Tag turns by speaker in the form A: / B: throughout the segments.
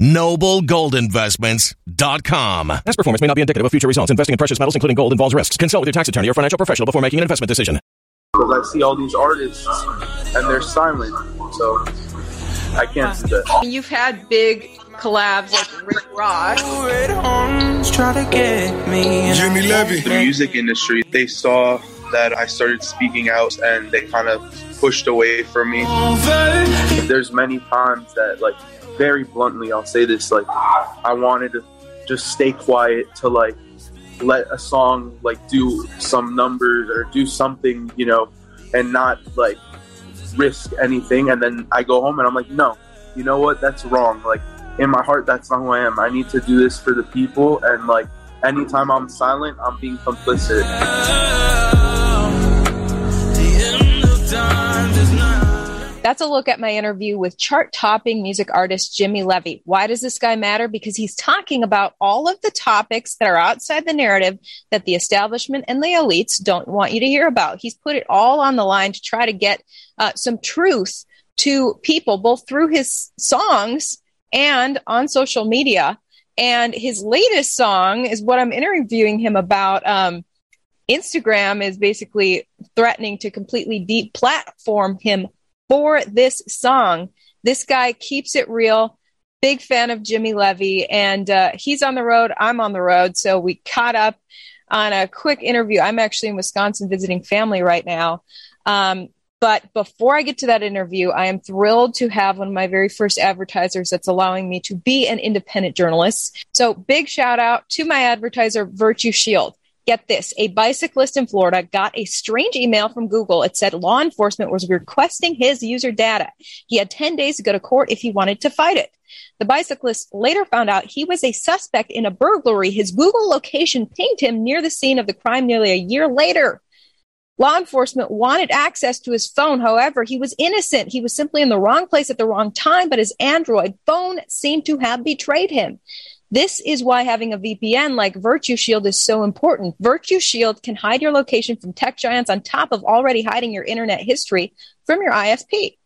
A: Noblegoldinvestments.com.
B: Past performance may not be indicative of future results. Investing in precious metals, including gold, involves risks. Consult with your tax attorney or financial professional before making an investment decision.
C: Because I see all these artists and they're silent, so I can't do that.
D: You've had big collabs like Rick Ross.
C: Jimmy Levy. The music industry, they saw that I started speaking out and they kind of pushed away from me. There's many times that, like, very bluntly, I'll say this, like, I wanted to just stay quiet to, like, let a song, like, do some numbers or do something, you know, and not, like, risk anything. And then I go home and I'm like, no, you know what? That's wrong. Like, in my heart, that's not who I am. I need to do this for the people. And, like, anytime I'm silent, I'm being complicit.
D: That's a look at my interview with chart topping music artist Jimmy Levy. Why does this guy matter? Because he's talking about all of the topics that are outside the narrative that the establishment and the elites don't want you to hear about. He's put it all on the line to try to get uh, some truth to people, both through his songs and on social media. And his latest song is what I'm interviewing him about. Um, Instagram is basically threatening to completely deplatform him for this song. This guy keeps it real. Big fan of Jimmy Levy, and uh, he's on the road. I'm on the road. So we caught up on a quick interview. I'm actually in Wisconsin visiting family right now. Um, but before I get to that interview, I am thrilled to have one of my very first advertisers that's allowing me to be an independent journalist. So big shout out to my advertiser, Virtual Shield. Get this a bicyclist in Florida got a strange email from Google. It said law enforcement was requesting his user data. He had 10 days to go to court if he wanted to fight it. The bicyclist later found out he was a suspect in a burglary. His Google location pinged him near the scene of the crime nearly a year later. Law enforcement wanted access to his phone. However, he was innocent. He was simply in the wrong place at the wrong time, but his Android phone seemed to have betrayed him. This is why having a VPN like Virtual Shield is so important. Virtual Shield can hide your location from tech giants on top of already hiding your internet history from your ISP.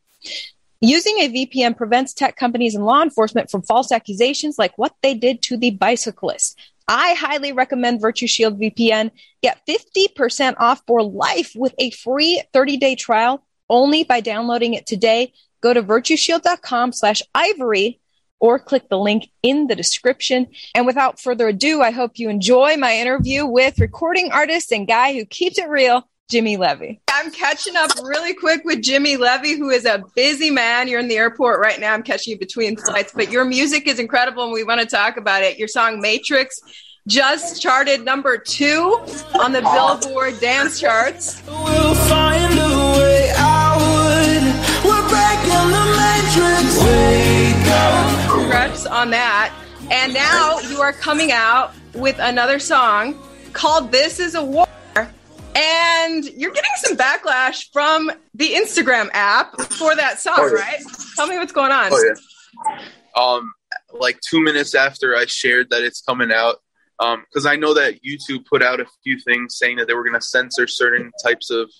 D: Using a VPN prevents tech companies and law enforcement from false accusations like what they did to the bicyclist. I highly recommend Virtual Shield VPN. Get 50% off for life with a free 30-day trial only by downloading it today. Go to virtualshield.com slash ivory or click the link in the description. And without further ado, I hope you enjoy my interview with recording artist and guy who keeps it real, Jimmy Levy. I'm catching up really quick with Jimmy Levy, who is a busy man. You're in the airport right now. I'm catching you between flights, but your music is incredible and we want to talk about it. Your song Matrix just charted number two on the Billboard dance charts. We'll find a way out. We're breaking the matrix. Wake up. Congrats on that. And now you are coming out with another song called This Is a War. And you're getting some backlash from the Instagram app for that song, oh, yeah. right? Tell me what's going on.
C: Oh, yeah. Um, like two minutes after I shared that it's coming out, because um, I know that YouTube put out a few things saying that they were going to censor certain types of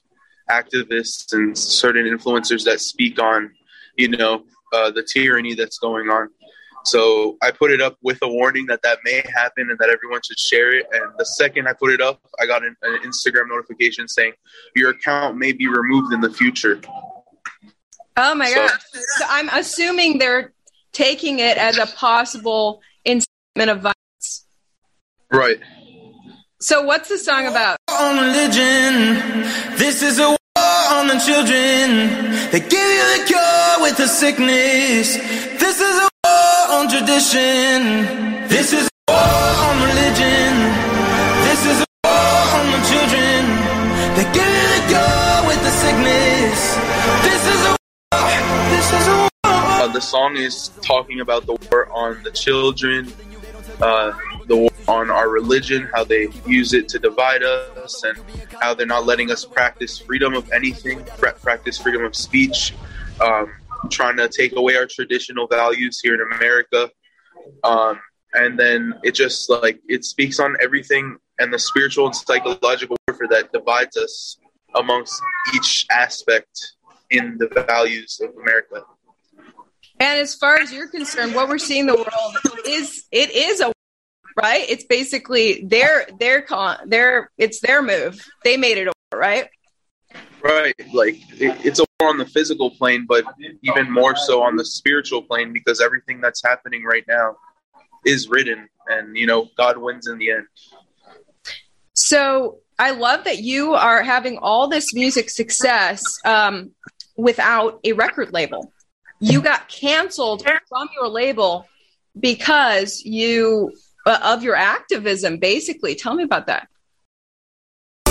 C: activists and certain influencers that speak on, you know, uh, the tyranny that's going on. So I put it up with a warning that that may happen and that everyone should share it. And the second I put it up, I got an, an Instagram notification saying your account may be removed in the future.
D: Oh my so, gosh! So I'm assuming they're taking it as a possible incitement of violence.
C: Right.
D: So what's the song about?
E: On religion, this is a war on the children. They give you the cure with the sickness. This is a on tradition. This is war on religion. This is war on the children. They give you the go with the sickness. This is a war. This is a war.
C: Uh, the song is talking about the war on the children, uh, the war on our religion, how they use it to divide us, and how they're not letting us practice freedom of anything, practice freedom of speech. Um, trying to take away our traditional values here in America. Um, and then it just like it speaks on everything and the spiritual and psychological warfare that divides us amongst each aspect in the values of America.
D: And as far as you're concerned, what we're seeing the world is it is a right. It's basically their their con their it's their move. They made it over, right?
C: Right. Like it, it's on the physical plane, but even more so on the spiritual plane because everything that's happening right now is written and, you know, God wins in the end.
D: So I love that you are having all this music success um, without a record label. You got canceled from your label because you uh, of your activism basically tell me about that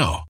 F: now.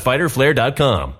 G: www.fighterflare.com.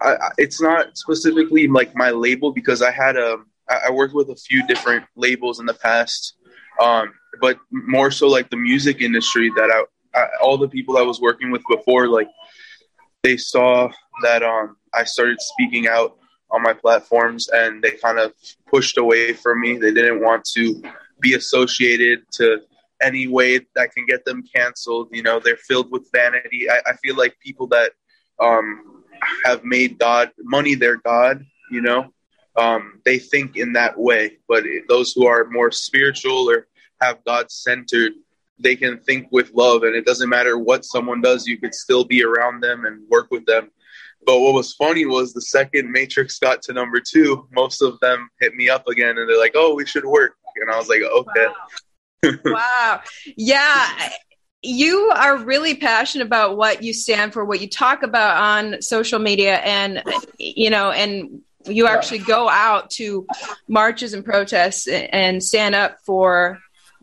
C: I, it's not specifically like my label because I had a I worked with a few different labels in the past, um, but more so like the music industry that I, I, all the people I was working with before like they saw that um, I started speaking out on my platforms and they kind of pushed away from me. They didn't want to be associated to any way that can get them canceled. You know, they're filled with vanity. I, I feel like people that um, have made God money their God, you know, um, they think in that way. But those who are more spiritual or have God centered, they can think with love, and it doesn't matter what someone does, you could still be around them and work with them. But what was funny was the second Matrix got to number two, most of them hit me up again and they're like, oh, we should work. And I was like, okay.
D: Wow. wow. Yeah you are really passionate about what you stand for, what you talk about on social media, and you know, and you actually go out to marches and protests and stand up for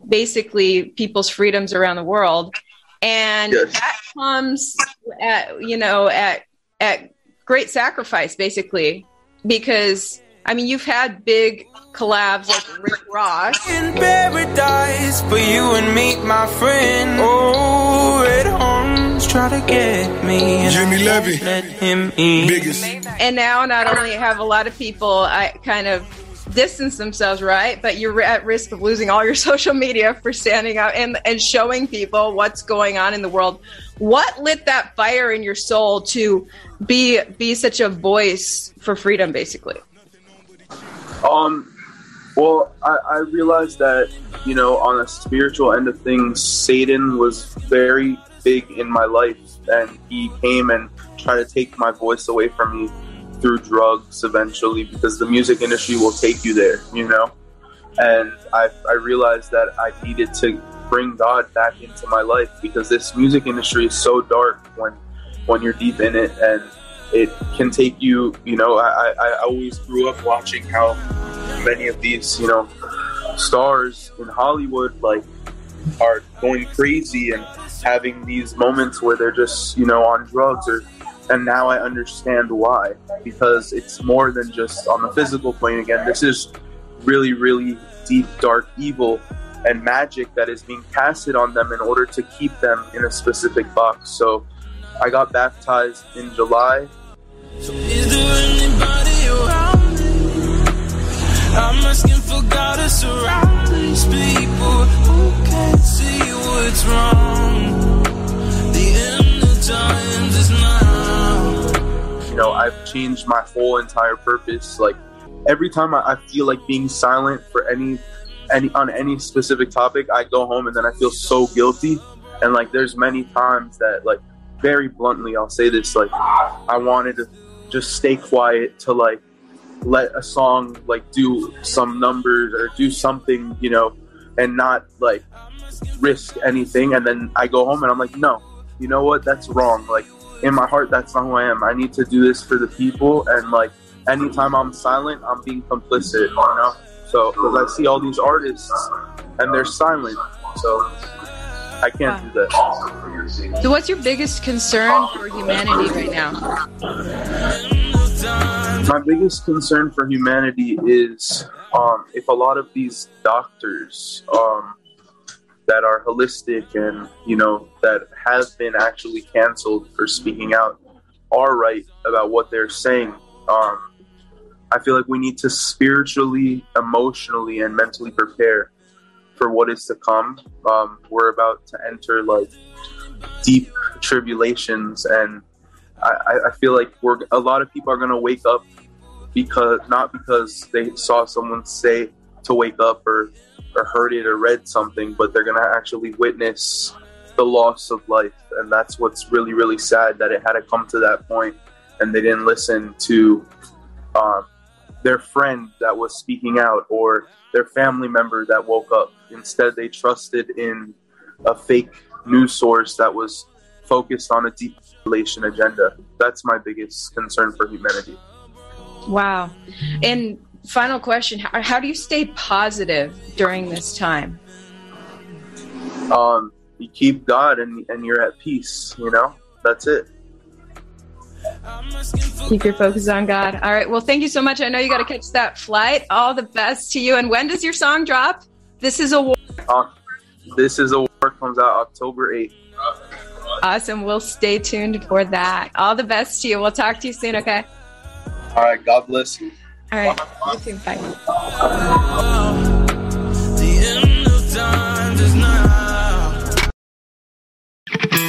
D: basically people's freedoms around the world, and yes. that comes at you know at at great sacrifice, basically, because I mean, you've had big collabs like Rick Ross. In paradise for you and me, my friend. Oh, red horns try to get me. Jimmy Levy. Let him in. Biggest. And now not only have a lot of people I kind of distance themselves, right? But you're at risk of losing all your social media for standing out and, and showing people what's going on in the world. What lit that fire in your soul to be be such a voice for freedom, basically?
C: Um, Well, I, I realized that, you know, on a spiritual end of things, Satan was very big in my life. And he came and tried to take my voice away from me through drugs eventually because the music industry will take you there, you know? And I, I realized that I needed to bring God back into my life because this music industry is so dark when when you're deep in it and it can take you you know I, I always grew up watching how many of these you know stars in Hollywood like are going crazy and having these moments where they're just you know on drugs or and now I understand why because it's more than just on the physical plane. Again this is really really deep dark evil and magic that is being casted on them in order to keep them in a specific box. So I got baptized in July so is there anybody around me? I'm asking for God to surround these people who can't see what's wrong. The end of times is now. You know, I've changed my whole entire purpose. Like every time I, I feel like being silent for any any on any specific topic, I go home and then I feel so guilty. And like, there's many times that like very bluntly, I'll say this: like, I wanted to just stay quiet to like let a song like do some numbers or do something, you know, and not like risk anything. And then I go home and I'm like, no, you know what? That's wrong. Like in my heart, that's not who I am. I need to do this for the people. And like anytime I'm silent, I'm being complicit, you know? So, because I see all these artists and they're silent. So I can't wow. do
D: that. So, what's your biggest concern for humanity right now?
C: My biggest concern for humanity is um, if a lot of these doctors um, that are holistic and you know that have been actually canceled for speaking out are right about what they're saying. Um, I feel like we need to spiritually, emotionally, and mentally prepare for what is to come. Um, we're about to enter like deep tribulations, and I, I feel like we're a lot of people are going to wake up because not because they saw someone say to wake up or or heard it or read something, but they're going to actually witness the loss of life, and that's what's really really sad that it had to come to that point, and they didn't listen to. Um, their friend that was speaking out or their family member that woke up. Instead, they trusted in a fake news source that was focused on a depopulation agenda. That's my biggest concern for humanity.
D: Wow. And final question how, how do you stay positive during this time?
C: Um, you keep God and, and you're at peace, you know? That's it.
D: Keep your focus on God. All right. Well, thank you so much. I know you got to catch that flight. All the best to you. And when does your song drop? This is a war.
C: Uh, this is a war comes out October 8th.
D: Awesome. We'll stay tuned for that. All the best to you. We'll talk to you soon, okay?
C: All right. God bless you.
D: All right. You too. Bye.